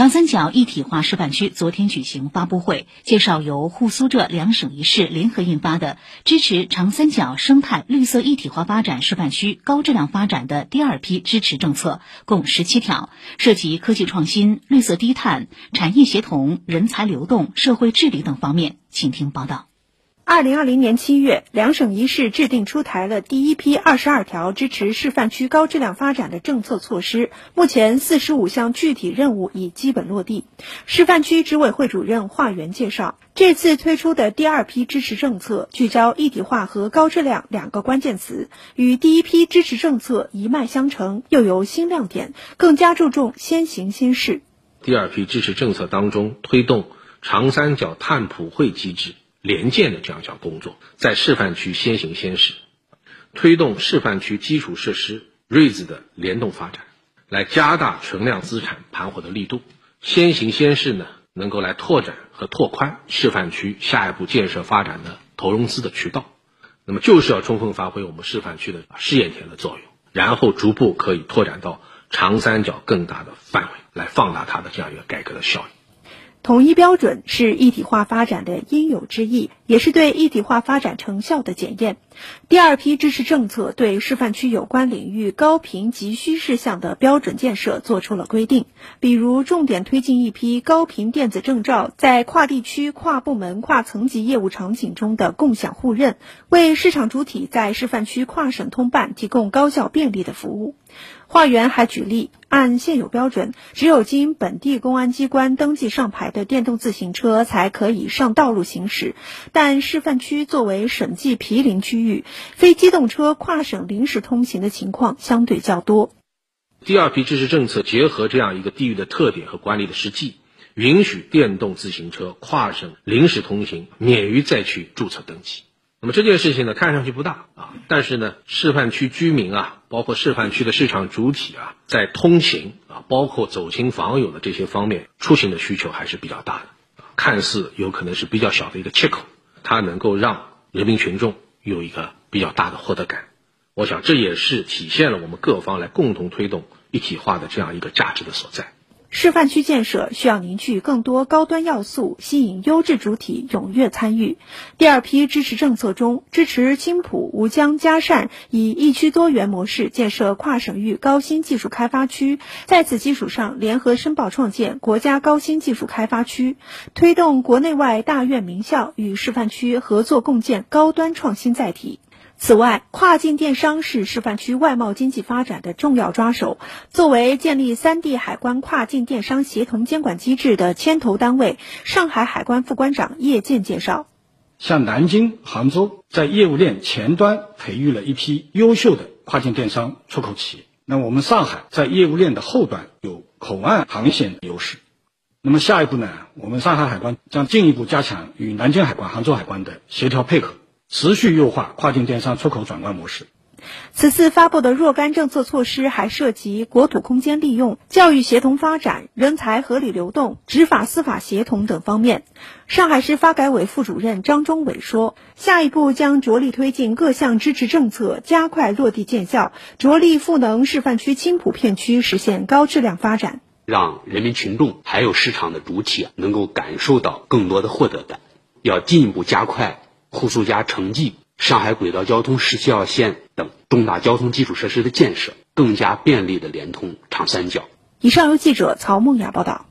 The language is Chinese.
长三角一体化示范区昨天举行发布会，介绍由沪苏浙两省一市联合印发的支持长三角生态绿色一体化发展示范区高质量发展的第二批支持政策，共十七条，涉及科技创新、绿色低碳、产业协同、人才流动、社会治理等方面。请听报道。二零二零年七月，两省一市制定出台了第一批二十二条支持示范区高质量发展的政策措施。目前，四十五项具体任务已基本落地。示范区执委会主任华元介绍，这次推出的第二批支持政策聚焦一体化和高质量两个关键词，与第一批支持政策一脉相承，又有新亮点，更加注重先行先试。第二批支持政策当中，推动长三角碳普惠机制。联建的这样一项工作，在示范区先行先试，推动示范区基础设施 REITs 的联动发展，来加大存量资产盘活的力度。先行先试呢，能够来拓展和拓宽示范区下一步建设发展的投融资的渠道。那么，就是要充分发挥我们示范区的试验田的作用，然后逐步可以拓展到长三角更大的范围，来放大它的这样一个改革的效益。统一标准是一体化发展的应有之义，也是对一体化发展成效的检验。第二批支持政策对示范区有关领域高频急需事项的标准建设作出了规定，比如重点推进一批高频电子证照在跨地区、跨部门、跨层级业务场景中的共享互认，为市场主体在示范区跨省通办提供高效便利的服务。化缘还举例，按现有标准，只有经本地公安机关登记上牌的电动自行车才可以上道路行驶。但但示范区作为省际毗邻区域，非机动车跨省临时通行的情况相对较多。第二批支持政策结合这样一个地域的特点和管理的实际，允许电动自行车跨省临时通行，免于再去注册登记。那么这件事情呢，看上去不大啊，但是呢，示范区居民啊，包括示范区的市场主体啊，在通行啊，包括走亲访友的这些方面，出行的需求还是比较大的。看似有可能是比较小的一个切口，它能够让人民群众有一个比较大的获得感。我想这也是体现了我们各方来共同推动一体化的这样一个价值的所在。示范区建设需要凝聚更多高端要素，吸引优质主体踊跃参与。第二批支持政策中，支持青浦、吴江、嘉善以一区多元模式建设跨省域高新技术开发区，在此基础上联合申报创建国家高新技术开发区，推动国内外大院名校与示范区合作共建高端创新载体。此外，跨境电商是示范区外贸经济发展的重要抓手。作为建立三地海关跨境电商协同监管机制的牵头单位，上海海关副关长叶健介绍：，像南京、杭州在业务链前端培育了一批优秀的跨境电商出口企业，那我们上海在业务链的后端有口岸航线优势。那么下一步呢？我们上海海关将进一步加强与南京海关、杭州海关的协调配合。持续优化跨境电商出口转关模式。此次发布的若干政策措施还涉及国土空间利用、教育协同发展、人才合理流动、执法司法协同等方面。上海市发改委副主任张忠伟说：“下一步将着力推进各项支持政策，加快落地见效，着力赋能示范区青浦片区实现高质量发展，让人民群众还有市场的主体能够感受到更多的获得感。要进一步加快。”沪苏嘉城际、上海轨道交通十七号线等重大交通基础设施的建设，更加便利的连通长三角。以上由记者曹梦雅报道。